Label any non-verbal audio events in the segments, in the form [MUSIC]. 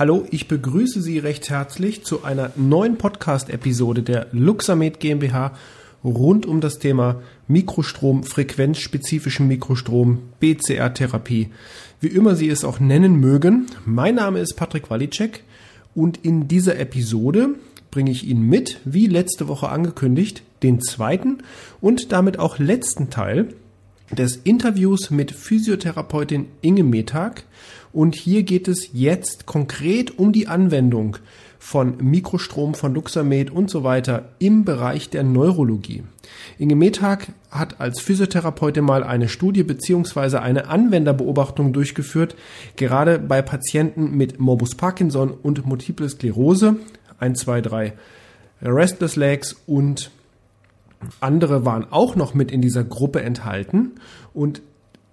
Hallo, ich begrüße Sie recht herzlich zu einer neuen Podcast-Episode der Luxamed GmbH rund um das Thema Mikrostrom, frequenzspezifischen Mikrostrom, BCR-Therapie, wie immer Sie es auch nennen mögen. Mein Name ist Patrick Walicek und in dieser Episode bringe ich Ihnen mit, wie letzte Woche angekündigt, den zweiten und damit auch letzten Teil des Interviews mit Physiotherapeutin Inge Metag. Und hier geht es jetzt konkret um die Anwendung von Mikrostrom, von Luxamed und so weiter im Bereich der Neurologie. Inge Metag hat als Physiotherapeutin mal eine Studie beziehungsweise eine Anwenderbeobachtung durchgeführt, gerade bei Patienten mit Morbus Parkinson und Multiple Sklerose, 1, 2, 3 Restless Legs und andere waren auch noch mit in dieser Gruppe enthalten und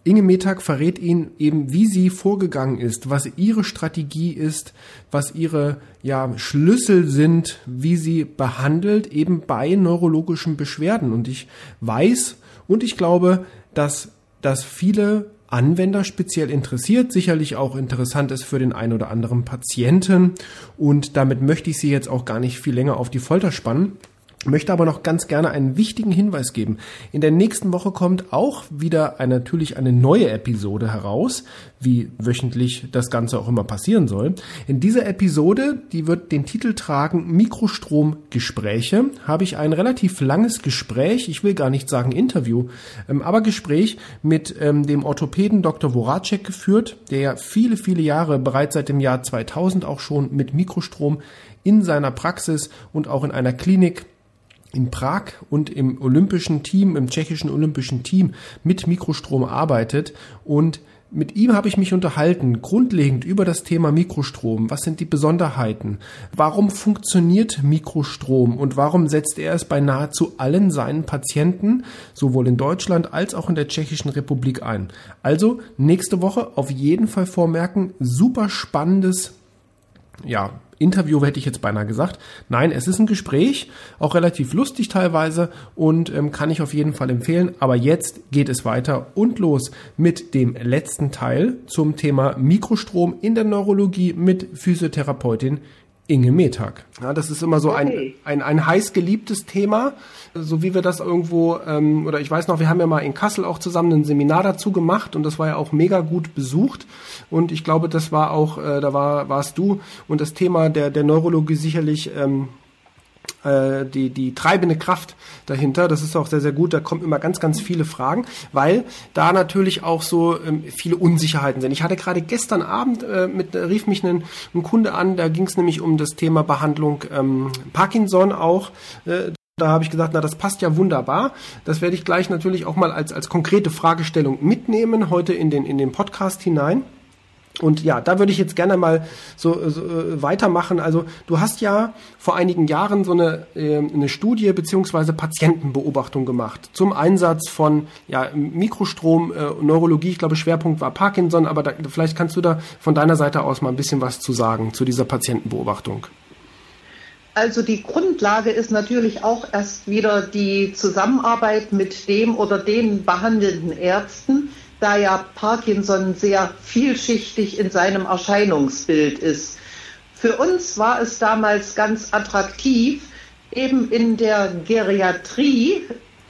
Inge Metag verrät Ihnen eben, wie sie vorgegangen ist, was ihre Strategie ist, was ihre ja, Schlüssel sind, wie sie behandelt eben bei neurologischen Beschwerden. Und ich weiß und ich glaube, dass das viele Anwender speziell interessiert, sicherlich auch interessant ist für den einen oder anderen Patienten. Und damit möchte ich Sie jetzt auch gar nicht viel länger auf die Folter spannen möchte aber noch ganz gerne einen wichtigen Hinweis geben. In der nächsten Woche kommt auch wieder eine, natürlich eine neue Episode heraus, wie wöchentlich das Ganze auch immer passieren soll. In dieser Episode, die wird den Titel tragen Mikrostromgespräche, habe ich ein relativ langes Gespräch, ich will gar nicht sagen Interview, ähm, aber Gespräch mit ähm, dem Orthopäden Dr. Voracek geführt, der viele, viele Jahre bereits seit dem Jahr 2000 auch schon mit Mikrostrom in seiner Praxis und auch in einer Klinik in Prag und im olympischen Team, im tschechischen olympischen Team mit Mikrostrom arbeitet und mit ihm habe ich mich unterhalten, grundlegend über das Thema Mikrostrom. Was sind die Besonderheiten? Warum funktioniert Mikrostrom und warum setzt er es bei nahezu allen seinen Patienten, sowohl in Deutschland als auch in der Tschechischen Republik ein? Also nächste Woche auf jeden Fall vormerken, super spannendes ja, Interview hätte ich jetzt beinahe gesagt. Nein, es ist ein Gespräch, auch relativ lustig teilweise und ähm, kann ich auf jeden Fall empfehlen. Aber jetzt geht es weiter und los mit dem letzten Teil zum Thema Mikrostrom in der Neurologie mit Physiotherapeutin Inge Metag. Ja, das ist immer so ein, ein, ein heiß geliebtes Thema, so wie wir das irgendwo, ähm, oder ich weiß noch, wir haben ja mal in Kassel auch zusammen ein Seminar dazu gemacht und das war ja auch mega gut besucht. Und ich glaube, das war auch, äh, da war, warst du. Und das Thema der, der Neurologie sicherlich ähm, äh, die, die treibende Kraft dahinter. Das ist auch sehr, sehr gut. Da kommen immer ganz, ganz viele Fragen, weil da natürlich auch so ähm, viele Unsicherheiten sind. Ich hatte gerade gestern Abend äh, mit, rief mich ein, ein Kunde an, da ging es nämlich um das Thema Behandlung ähm, Parkinson auch. Äh, da habe ich gesagt, na, das passt ja wunderbar. Das werde ich gleich natürlich auch mal als, als konkrete Fragestellung mitnehmen, heute in den, in den Podcast hinein. Und ja, da würde ich jetzt gerne mal so, so äh, weitermachen. Also du hast ja vor einigen Jahren so eine, äh, eine Studie beziehungsweise Patientenbeobachtung gemacht zum Einsatz von ja, Mikrostrom, äh, Neurologie. Ich glaube, Schwerpunkt war Parkinson, aber da, vielleicht kannst du da von deiner Seite aus mal ein bisschen was zu sagen zu dieser Patientenbeobachtung. Also die Grundlage ist natürlich auch erst wieder die Zusammenarbeit mit dem oder den behandelnden Ärzten da ja Parkinson sehr vielschichtig in seinem Erscheinungsbild ist. Für uns war es damals ganz attraktiv, eben in der Geriatrie,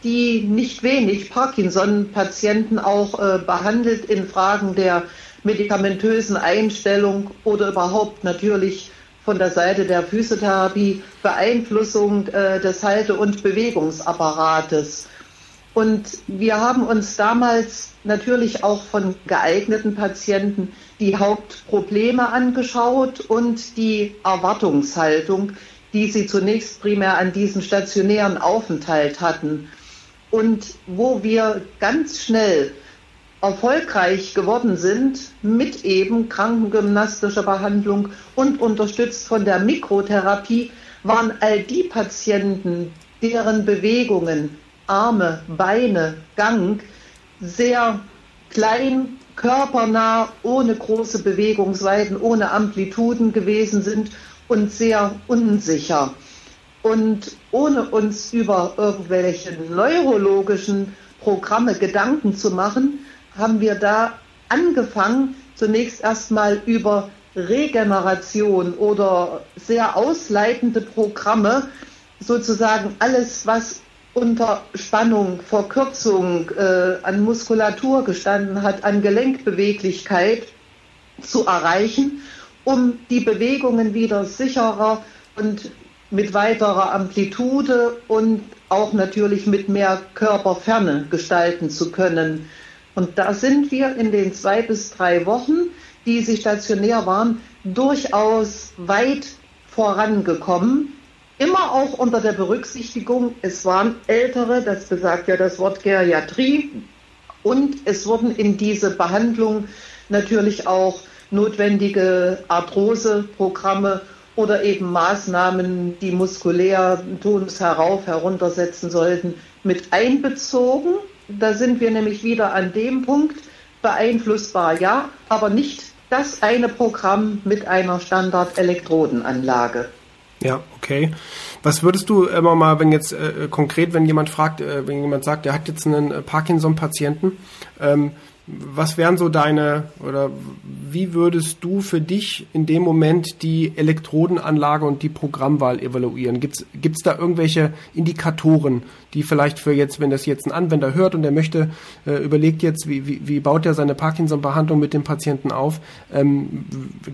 die nicht wenig Parkinson-Patienten auch äh, behandelt in Fragen der medikamentösen Einstellung oder überhaupt natürlich von der Seite der Physiotherapie Beeinflussung äh, des Halte- und Bewegungsapparates. Und wir haben uns damals natürlich auch von geeigneten Patienten die Hauptprobleme angeschaut und die Erwartungshaltung, die sie zunächst primär an diesem stationären Aufenthalt hatten. Und wo wir ganz schnell erfolgreich geworden sind mit eben krankengymnastischer Behandlung und unterstützt von der Mikrotherapie, waren all die Patienten, deren Bewegungen Arme, Beine, Gang sehr klein, körpernah, ohne große Bewegungsweiten, ohne Amplituden gewesen sind und sehr unsicher. Und ohne uns über irgendwelche neurologischen Programme Gedanken zu machen, haben wir da angefangen, zunächst erstmal über Regeneration oder sehr ausleitende Programme, sozusagen alles, was unter Spannung, Verkürzung äh, an Muskulatur gestanden hat, an Gelenkbeweglichkeit zu erreichen, um die Bewegungen wieder sicherer und mit weiterer Amplitude und auch natürlich mit mehr Körperferne gestalten zu können. Und da sind wir in den zwei bis drei Wochen, die sie stationär waren, durchaus weit vorangekommen. Immer auch unter der Berücksichtigung, es waren Ältere, das besagt ja das Wort Geriatrie, und es wurden in diese Behandlung natürlich auch notwendige Arthroseprogramme oder eben Maßnahmen, die muskulär Tonus herauf, heruntersetzen sollten, mit einbezogen. Da sind wir nämlich wieder an dem Punkt, beeinflussbar ja, aber nicht das eine Programm mit einer Standard-Elektrodenanlage. Ja, okay. Was würdest du immer mal, wenn jetzt äh, konkret, wenn jemand fragt, äh, wenn jemand sagt, der hat jetzt einen äh, Parkinson-Patienten, ähm, was wären so deine oder wie würdest du für dich in dem Moment die Elektrodenanlage und die Programmwahl evaluieren? Gibt es da irgendwelche Indikatoren, die vielleicht für jetzt, wenn das jetzt ein Anwender hört und der möchte, äh, überlegt jetzt, wie, wie, wie baut er seine Parkinson-Behandlung mit dem Patienten auf? Ähm,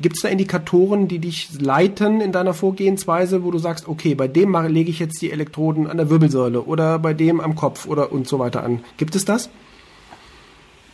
Gibt es da Indikatoren, die dich leiten in deiner Vorgehensweise, wo du sagst, okay, bei dem lege ich jetzt die Elektroden an der Wirbelsäule oder bei dem am Kopf oder und so weiter an? Gibt es das?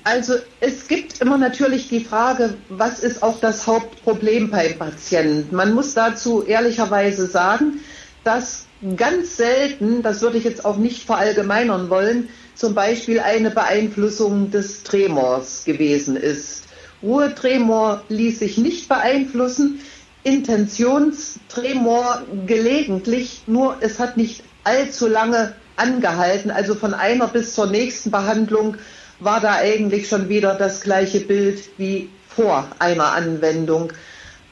Also es gibt immer natürlich die Frage, was ist auch das Hauptproblem beim Patienten? Man muss dazu ehrlicherweise sagen, dass ganz selten, das würde ich jetzt auch nicht verallgemeinern wollen, zum Beispiel eine Beeinflussung des Tremors gewesen ist. Ruhetremor ließ sich nicht beeinflussen, Intentionstremor gelegentlich, nur es hat nicht allzu lange angehalten, also von einer bis zur nächsten Behandlung war da eigentlich schon wieder das gleiche Bild wie vor einer Anwendung.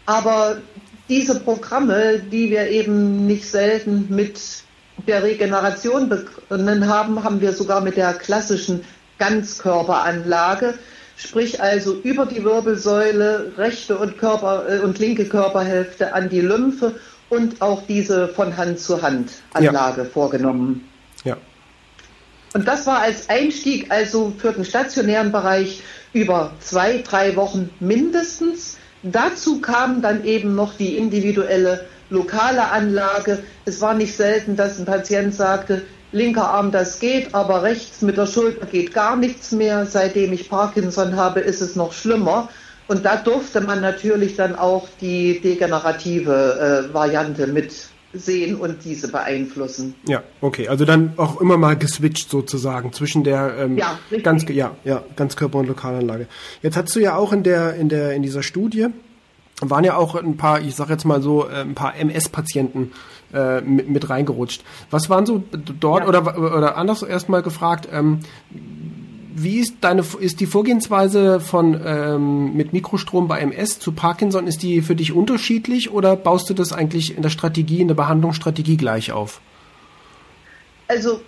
Aber diese Programme, die wir eben nicht selten mit der Regeneration begonnen haben, haben wir sogar mit der klassischen Ganzkörperanlage, sprich also über die Wirbelsäule, rechte und, Körper, äh, und linke Körperhälfte an die Lymphe und auch diese von Hand zu Hand Anlage ja. vorgenommen. Und das war als Einstieg also für den stationären Bereich über zwei, drei Wochen mindestens. Dazu kam dann eben noch die individuelle lokale Anlage. Es war nicht selten, dass ein Patient sagte, linker Arm, das geht, aber rechts mit der Schulter geht gar nichts mehr. Seitdem ich Parkinson habe, ist es noch schlimmer. Und da durfte man natürlich dann auch die degenerative äh, Variante mit sehen und diese beeinflussen. Ja, okay. Also dann auch immer mal geswitcht sozusagen zwischen der ähm, ja, ganz ja, ja, Ganzkörper- und Lokalanlage. Jetzt hast du ja auch in der in der in dieser Studie waren ja auch ein paar, ich sag jetzt mal so, äh, ein paar MS-Patienten äh, mit, mit reingerutscht. Was waren so dort ja. oder oder anders erstmal gefragt? Ähm, wie ist deine ist die Vorgehensweise von ähm, mit Mikrostrom bei MS zu Parkinson ist die für dich unterschiedlich oder baust du das eigentlich in der Strategie in der Behandlungsstrategie gleich auf? Also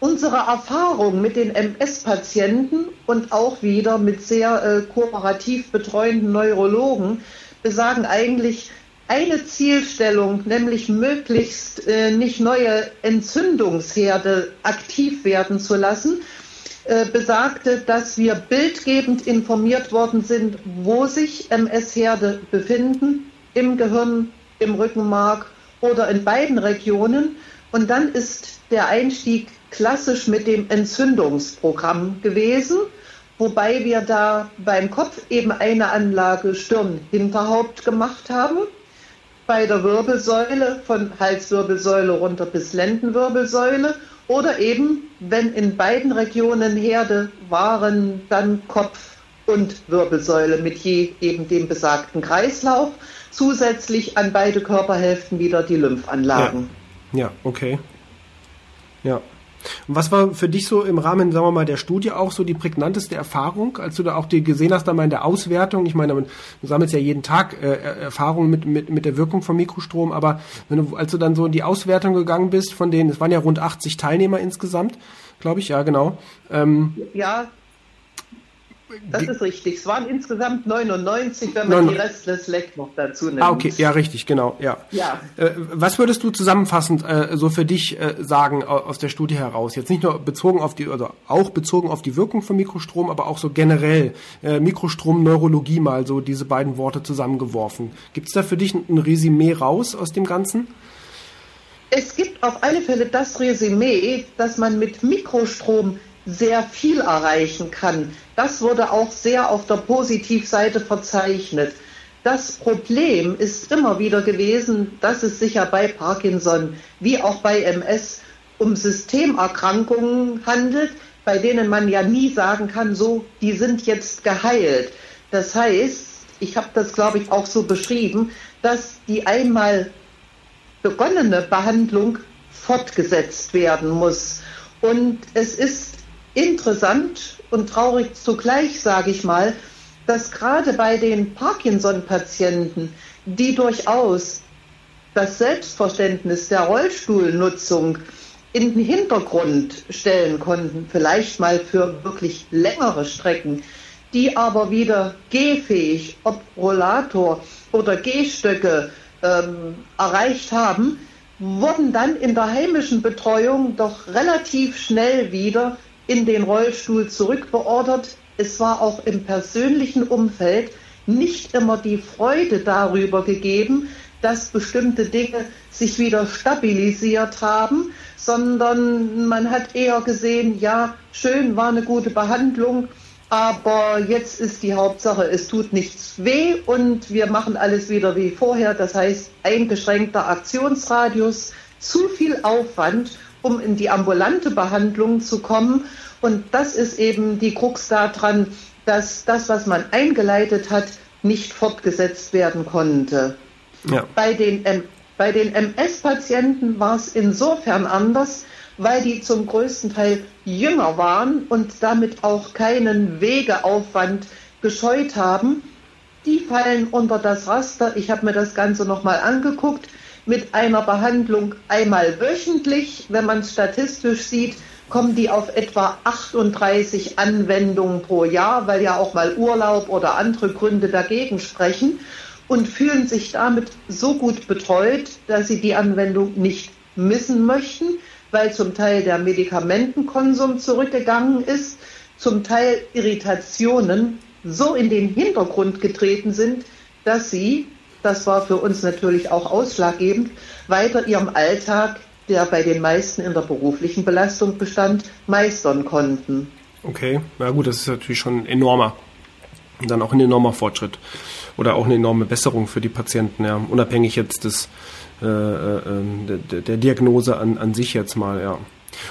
unsere Erfahrung mit den MS-Patienten und auch wieder mit sehr äh, kooperativ betreuenden Neurologen besagen eigentlich eine Zielstellung, nämlich möglichst äh, nicht neue Entzündungsherde aktiv werden zu lassen, äh, besagte, dass wir bildgebend informiert worden sind, wo sich MS-Herde befinden, im Gehirn, im Rückenmark oder in beiden Regionen. Und dann ist der Einstieg klassisch mit dem Entzündungsprogramm gewesen, wobei wir da beim Kopf eben eine Anlage Stirn-Hinterhaupt gemacht haben, bei der Wirbelsäule von Halswirbelsäule runter bis Lendenwirbelsäule oder eben, wenn in beiden Regionen Herde waren, dann Kopf und Wirbelsäule mit je eben dem besagten Kreislauf. Zusätzlich an beide Körperhälften wieder die Lymphanlagen. Ja, ja okay. Ja. Und was war für dich so im Rahmen, sagen wir mal, der Studie auch so die prägnanteste Erfahrung, als du da auch die gesehen hast, da mal in der Auswertung? Ich meine, du sammelst ja jeden Tag äh, Erfahrungen mit, mit, mit der Wirkung von Mikrostrom, aber wenn du, als du dann so in die Auswertung gegangen bist, von denen, es waren ja rund 80 Teilnehmer insgesamt, glaube ich, ja, genau. Ähm, ja. Das ist richtig. Es waren insgesamt 99, wenn man 99. die Restless Leg noch dazu nimmt. Ah, okay, ja, richtig, genau, ja. ja. Äh, was würdest du zusammenfassend äh, so für dich äh, sagen aus der Studie heraus? Jetzt nicht nur bezogen auf die, oder auch bezogen auf die Wirkung von Mikrostrom, aber auch so generell äh, Mikrostrom, Neurologie mal so diese beiden Worte zusammengeworfen. Gibt es da für dich ein Resümee raus aus dem Ganzen? Es gibt auf alle Fälle das Resümee, dass man mit Mikrostrom sehr viel erreichen kann. Das wurde auch sehr auf der Positivseite verzeichnet. Das Problem ist immer wieder gewesen, dass es sich ja bei Parkinson wie auch bei MS um Systemerkrankungen handelt, bei denen man ja nie sagen kann, so, die sind jetzt geheilt. Das heißt, ich habe das, glaube ich, auch so beschrieben, dass die einmal begonnene Behandlung fortgesetzt werden muss. Und es ist interessant und traurig zugleich, sage ich mal, dass gerade bei den Parkinson-Patienten, die durchaus das Selbstverständnis der Rollstuhlnutzung in den Hintergrund stellen konnten, vielleicht mal für wirklich längere Strecken, die aber wieder gehfähig, ob Rollator oder Gehstöcke ähm, erreicht haben, wurden dann in der heimischen Betreuung doch relativ schnell wieder in den Rollstuhl zurückbeordert. Es war auch im persönlichen Umfeld nicht immer die Freude darüber gegeben, dass bestimmte Dinge sich wieder stabilisiert haben, sondern man hat eher gesehen, ja, schön, war eine gute Behandlung, aber jetzt ist die Hauptsache, es tut nichts weh und wir machen alles wieder wie vorher. Das heißt, eingeschränkter Aktionsradius, zu viel Aufwand, um in die ambulante Behandlung zu kommen. Und das ist eben die Krux daran, dass das, was man eingeleitet hat, nicht fortgesetzt werden konnte. Ja. Bei den, bei den MS-Patienten war es insofern anders, weil die zum größten Teil jünger waren und damit auch keinen Wegeaufwand gescheut haben. Die fallen unter das Raster. Ich habe mir das Ganze nochmal angeguckt. Mit einer Behandlung einmal wöchentlich, wenn man es statistisch sieht, kommen die auf etwa 38 Anwendungen pro Jahr, weil ja auch mal Urlaub oder andere Gründe dagegen sprechen und fühlen sich damit so gut betreut, dass sie die Anwendung nicht missen möchten weil zum Teil der Medikamentenkonsum zurückgegangen ist, zum Teil Irritationen so in den Hintergrund getreten sind, dass sie, das war für uns natürlich auch ausschlaggebend, weiter ihrem Alltag, der bei den meisten in der beruflichen Belastung bestand, meistern konnten. Okay, na gut, das ist natürlich schon ein enormer, dann auch ein enormer Fortschritt oder auch eine enorme Besserung für die Patienten, ja, unabhängig jetzt des äh, äh, ähm, der, Diagnose an, an sich jetzt mal, ja.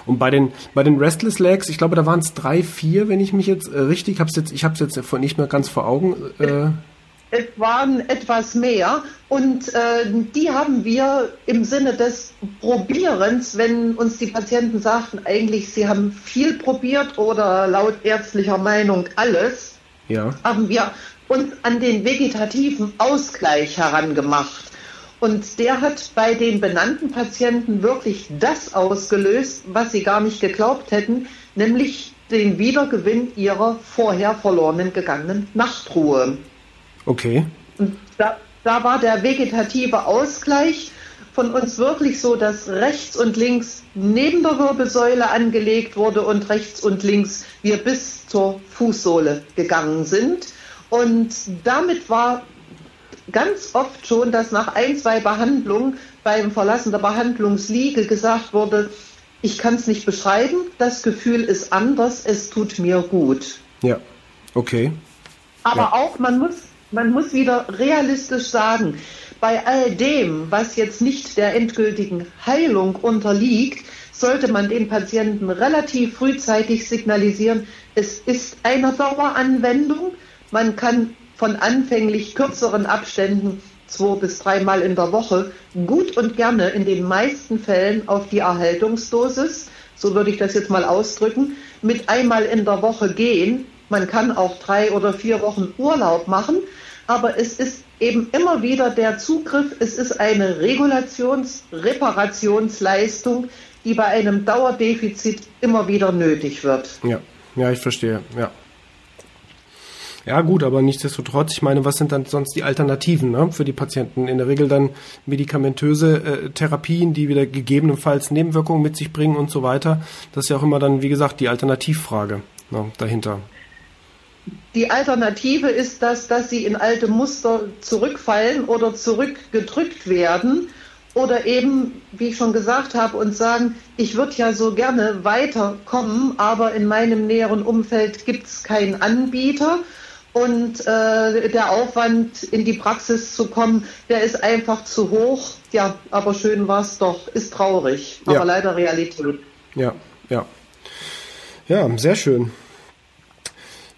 Und bei den bei den Restless Legs, ich glaube, da waren es drei, vier, wenn ich mich jetzt äh, richtig hab's ich habe es jetzt nicht mehr ganz vor Augen. Äh. Es waren etwas mehr und äh, die haben wir im Sinne des Probierens, wenn uns die Patienten sagten, eigentlich sie haben viel probiert oder laut ärztlicher Meinung alles, ja. haben wir uns an den vegetativen Ausgleich herangemacht. Und der hat bei den benannten Patienten wirklich das ausgelöst, was sie gar nicht geglaubt hätten, nämlich den Wiedergewinn ihrer vorher verloren gegangenen Nachtruhe. Okay. Und da, da war der vegetative Ausgleich von uns wirklich so, dass rechts und links neben der Wirbelsäule angelegt wurde und rechts und links wir bis zur Fußsohle gegangen sind. Und damit war ganz oft schon, dass nach ein, zwei Behandlungen beim Verlassen der Behandlungsliege gesagt wurde, ich kann es nicht beschreiben, das Gefühl ist anders, es tut mir gut. Ja, okay. Aber ja. auch, man muss, man muss wieder realistisch sagen, bei all dem, was jetzt nicht der endgültigen Heilung unterliegt, sollte man den Patienten relativ frühzeitig signalisieren, es ist eine Daueranwendung. Man kann von anfänglich kürzeren Abständen zwei bis dreimal in der Woche gut und gerne in den meisten Fällen auf die Erhaltungsdosis, so würde ich das jetzt mal ausdrücken, mit einmal in der Woche gehen. Man kann auch drei oder vier Wochen Urlaub machen, aber es ist eben immer wieder der Zugriff, es ist eine Regulations-, Reparationsleistung, die bei einem Dauerdefizit immer wieder nötig wird. Ja, ja, ich verstehe, ja. Ja gut, aber nichtsdestotrotz, ich meine, was sind dann sonst die Alternativen ne, für die Patienten? In der Regel dann medikamentöse äh, Therapien, die wieder gegebenenfalls Nebenwirkungen mit sich bringen und so weiter. Das ist ja auch immer dann, wie gesagt, die Alternativfrage ne, dahinter. Die Alternative ist das, dass sie in alte Muster zurückfallen oder zurückgedrückt werden oder eben, wie ich schon gesagt habe, und sagen, ich würde ja so gerne weiterkommen, aber in meinem näheren Umfeld gibt es keinen Anbieter und äh, der Aufwand in die Praxis zu kommen, der ist einfach zu hoch. Ja, aber schön war es doch. Ist traurig, aber ja. leider Realität. Ja, ja. Ja, sehr schön.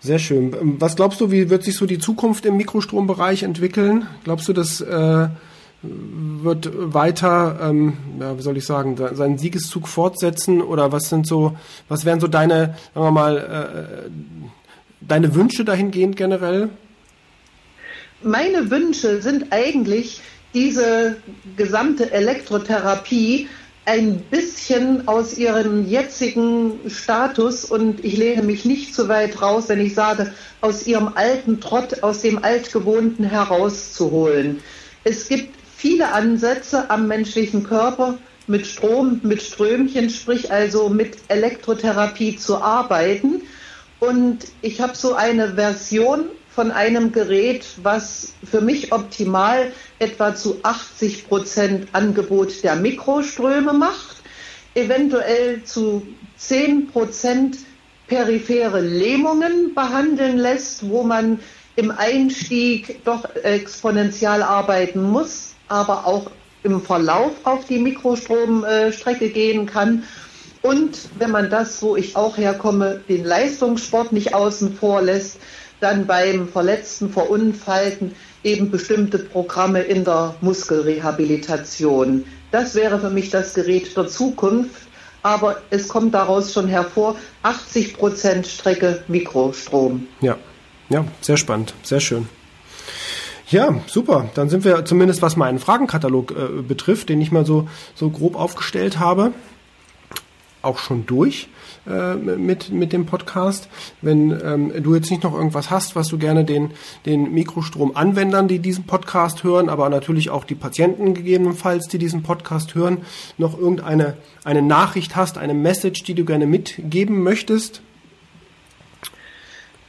Sehr schön. Was glaubst du, wie wird sich so die Zukunft im Mikrostrombereich entwickeln? Glaubst du, dass äh, wird weiter, ähm, ja, wie soll ich sagen, seinen Siegeszug fortsetzen oder was sind so, was wären so deine, sagen wir mal, äh, deine Wünsche dahingehend generell? Meine Wünsche sind eigentlich diese gesamte Elektrotherapie ein bisschen aus ihrem jetzigen Status und ich lehne mich nicht zu weit raus, wenn ich sage, aus ihrem alten Trott, aus dem Altgewohnten herauszuholen. Es gibt viele Ansätze am menschlichen Körper mit Strom, mit Strömchen, sprich also mit Elektrotherapie zu arbeiten. Und ich habe so eine Version von einem Gerät, was für mich optimal etwa zu 80 Prozent Angebot der Mikroströme macht, eventuell zu 10 Prozent periphere Lähmungen behandeln lässt, wo man im Einstieg doch exponentiell arbeiten muss aber auch im Verlauf auf die Mikrostromstrecke gehen kann. Und wenn man das, wo ich auch herkomme, den Leistungssport nicht außen vor lässt, dann beim Verletzten, Verunfallten eben bestimmte Programme in der Muskelrehabilitation. Das wäre für mich das Gerät der Zukunft. Aber es kommt daraus schon hervor, 80 Prozent Strecke Mikrostrom. Ja, ja, sehr spannend, sehr schön. Ja, super. Dann sind wir zumindest, was meinen Fragenkatalog äh, betrifft, den ich mal so, so grob aufgestellt habe, auch schon durch äh, mit, mit dem Podcast. Wenn ähm, du jetzt nicht noch irgendwas hast, was du gerne den, den Mikrostrom-Anwendern, die diesen Podcast hören, aber natürlich auch die Patienten gegebenenfalls, die diesen Podcast hören, noch irgendeine eine Nachricht hast, eine Message, die du gerne mitgeben möchtest,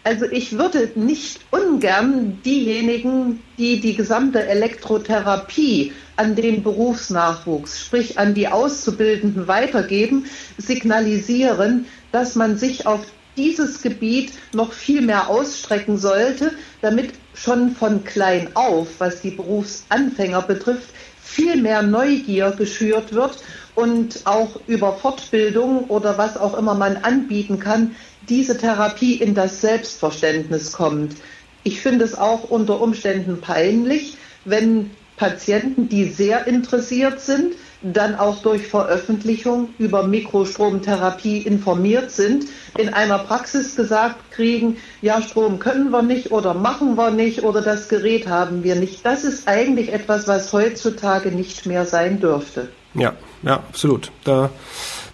also ich würde nicht ungern diejenigen, die die gesamte Elektrotherapie an den Berufsnachwuchs, sprich an die Auszubildenden weitergeben, signalisieren, dass man sich auf dieses Gebiet noch viel mehr ausstrecken sollte, damit schon von klein auf, was die Berufsanfänger betrifft, viel mehr Neugier geschürt wird und auch über Fortbildung oder was auch immer man anbieten kann, diese Therapie in das Selbstverständnis kommt. Ich finde es auch unter Umständen peinlich, wenn Patienten, die sehr interessiert sind, dann auch durch Veröffentlichung über Mikrostromtherapie informiert sind, in einer Praxis gesagt kriegen, ja, Strom können wir nicht oder machen wir nicht oder das Gerät haben wir nicht. Das ist eigentlich etwas, was heutzutage nicht mehr sein dürfte. Ja, ja, absolut. Da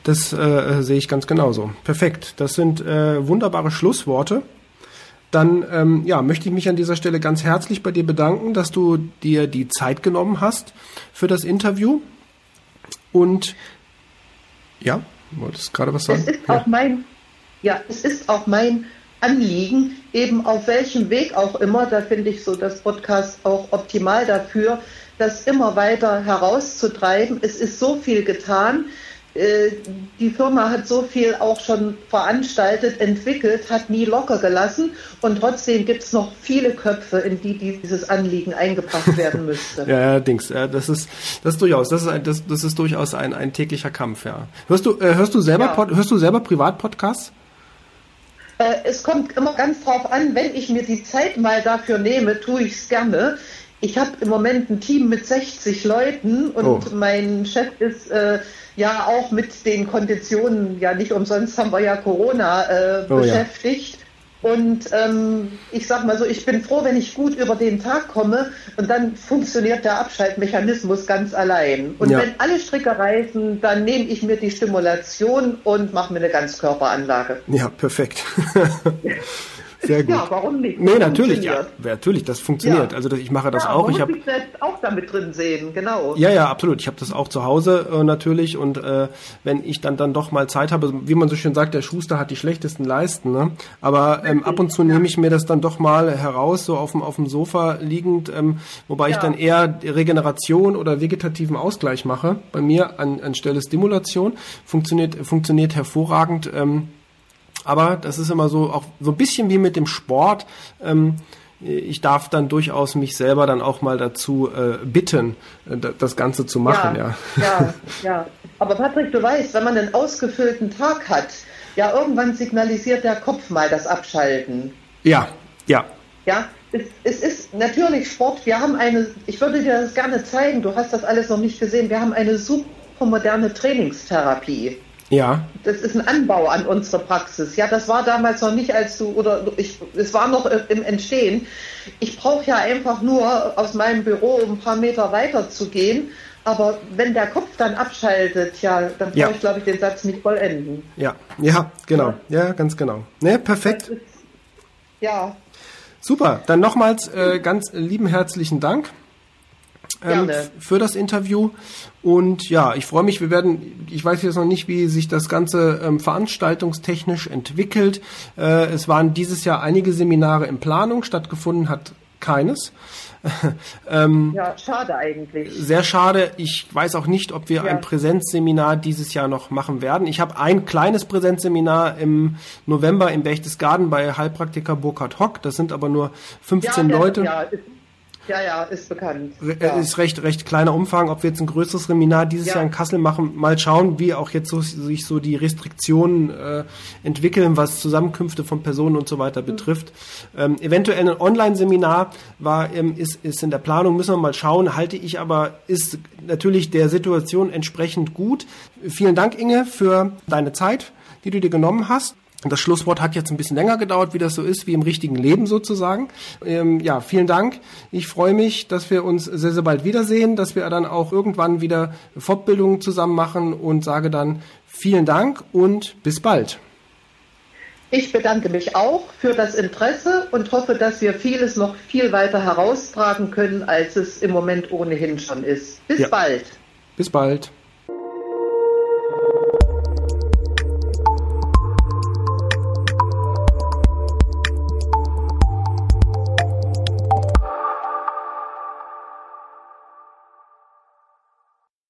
das äh, sehe ich ganz genauso. Perfekt. Das sind äh, wunderbare Schlussworte. Dann ähm, ja, möchte ich mich an dieser Stelle ganz herzlich bei dir bedanken, dass du dir die Zeit genommen hast für das Interview. Und ja, wolltest gerade was sagen? Es ist ja. auch mein, ja, es ist auch mein Anliegen, eben auf welchem Weg auch immer, da finde ich so das Podcast auch optimal dafür, das immer weiter herauszutreiben. Es ist so viel getan. Äh, die Firma hat so viel auch schon veranstaltet, entwickelt, hat nie locker gelassen und trotzdem gibt es noch viele Köpfe, in die dieses Anliegen eingebracht werden müsste. [LAUGHS] ja, allerdings, das ist das ist durchaus, das ist ein, das, das ist durchaus ein, ein täglicher Kampf, ja. Hörst du äh, hörst du selber ja. Pod, hörst du selber Privatpodcasts? Äh, es kommt immer ganz drauf an, wenn ich mir die Zeit mal dafür nehme, tue ich es gerne. Ich habe im Moment ein Team mit 60 Leuten und oh. mein Chef ist äh, ja auch mit den Konditionen, ja nicht umsonst haben wir ja Corona äh, oh, beschäftigt. Ja. Und ähm, ich sag mal so, ich bin froh, wenn ich gut über den Tag komme und dann funktioniert der Abschaltmechanismus ganz allein. Und ja. wenn alle Stricke reißen, dann nehme ich mir die Stimulation und mache mir eine Ganzkörperanlage. Ja, perfekt. [LAUGHS] Sehr [LAUGHS] gut. Ja, warum nicht? Nee, natürlich, ja, natürlich, das funktioniert. Ja. Also ich mache das ja, auch. Man ich habe selbst auch damit drin sehen, genau. Ja, ja, absolut. Ich habe das auch zu Hause äh, natürlich und äh, wenn ich dann dann doch mal Zeit habe, wie man so schön sagt, der Schuster hat die schlechtesten Leisten. Ne? Aber ähm, ab und zu nehme ich mir das dann doch mal heraus, so auf dem auf dem Sofa liegend, ähm, wobei ich dann eher Regeneration oder vegetativen Ausgleich mache. Bei mir an, anstelle Stimulation funktioniert funktioniert hervorragend. Ähm, aber das ist immer so auch so ein bisschen wie mit dem Sport. Ähm, ich darf dann durchaus mich selber dann auch mal dazu äh, bitten, äh, das Ganze zu machen, ja, ja. Ja, [LAUGHS] ja. Aber Patrick, du weißt, wenn man einen ausgefüllten Tag hat, ja, irgendwann signalisiert der Kopf mal das Abschalten. Ja, ja. Ja, es, es ist natürlich Sport. Wir haben eine, ich würde dir das gerne zeigen, du hast das alles noch nicht gesehen, wir haben eine super moderne Trainingstherapie. Ja. Das ist ein Anbau an unsere Praxis. Ja, das war damals noch nicht, als du, oder ich, es war noch im Entstehen. Ich brauche ja einfach nur aus meinem Büro um ein paar Meter weiter zu gehen. Aber wenn der Kopf dann abschaltet, ja, dann brauche ja. ich, glaube ich, den Satz nicht vollenden. Ja, ja, genau. Ja, ja ganz genau. Ne, perfekt. Ist, ja. Super. Dann nochmals äh, ganz lieben herzlichen Dank ähm, für das Interview. Und ja, ich freue mich. Wir werden, ich weiß jetzt noch nicht, wie sich das Ganze ähm, veranstaltungstechnisch entwickelt. Äh, es waren dieses Jahr einige Seminare in Planung, stattgefunden hat keines. [LAUGHS] ähm, ja, schade eigentlich. Sehr schade. Ich weiß auch nicht, ob wir ja. ein Präsenzseminar dieses Jahr noch machen werden. Ich habe ein kleines Präsenzseminar im November im Berchtesgaden bei Heilpraktiker Burkhard Hock. Das sind aber nur 15 ja, Leute. Ja, ist ja, ja, ist bekannt. Ja. Ist recht, recht kleiner Umfang. Ob wir jetzt ein größeres Seminar dieses ja. Jahr in Kassel machen, mal schauen, wie auch jetzt so, sich so die Restriktionen äh, entwickeln, was Zusammenkünfte von Personen und so weiter mhm. betrifft. Ähm, eventuell ein Online-Seminar war, ähm, ist, ist in der Planung, müssen wir mal schauen, halte ich aber, ist natürlich der Situation entsprechend gut. Vielen Dank, Inge, für deine Zeit, die du dir genommen hast. Das Schlusswort hat jetzt ein bisschen länger gedauert, wie das so ist, wie im richtigen Leben sozusagen. Ähm, ja, vielen Dank. Ich freue mich, dass wir uns sehr, sehr bald wiedersehen, dass wir dann auch irgendwann wieder Fortbildungen zusammen machen und sage dann vielen Dank und bis bald. Ich bedanke mich auch für das Interesse und hoffe, dass wir vieles noch viel weiter heraustragen können, als es im Moment ohnehin schon ist. Bis ja. bald. Bis bald.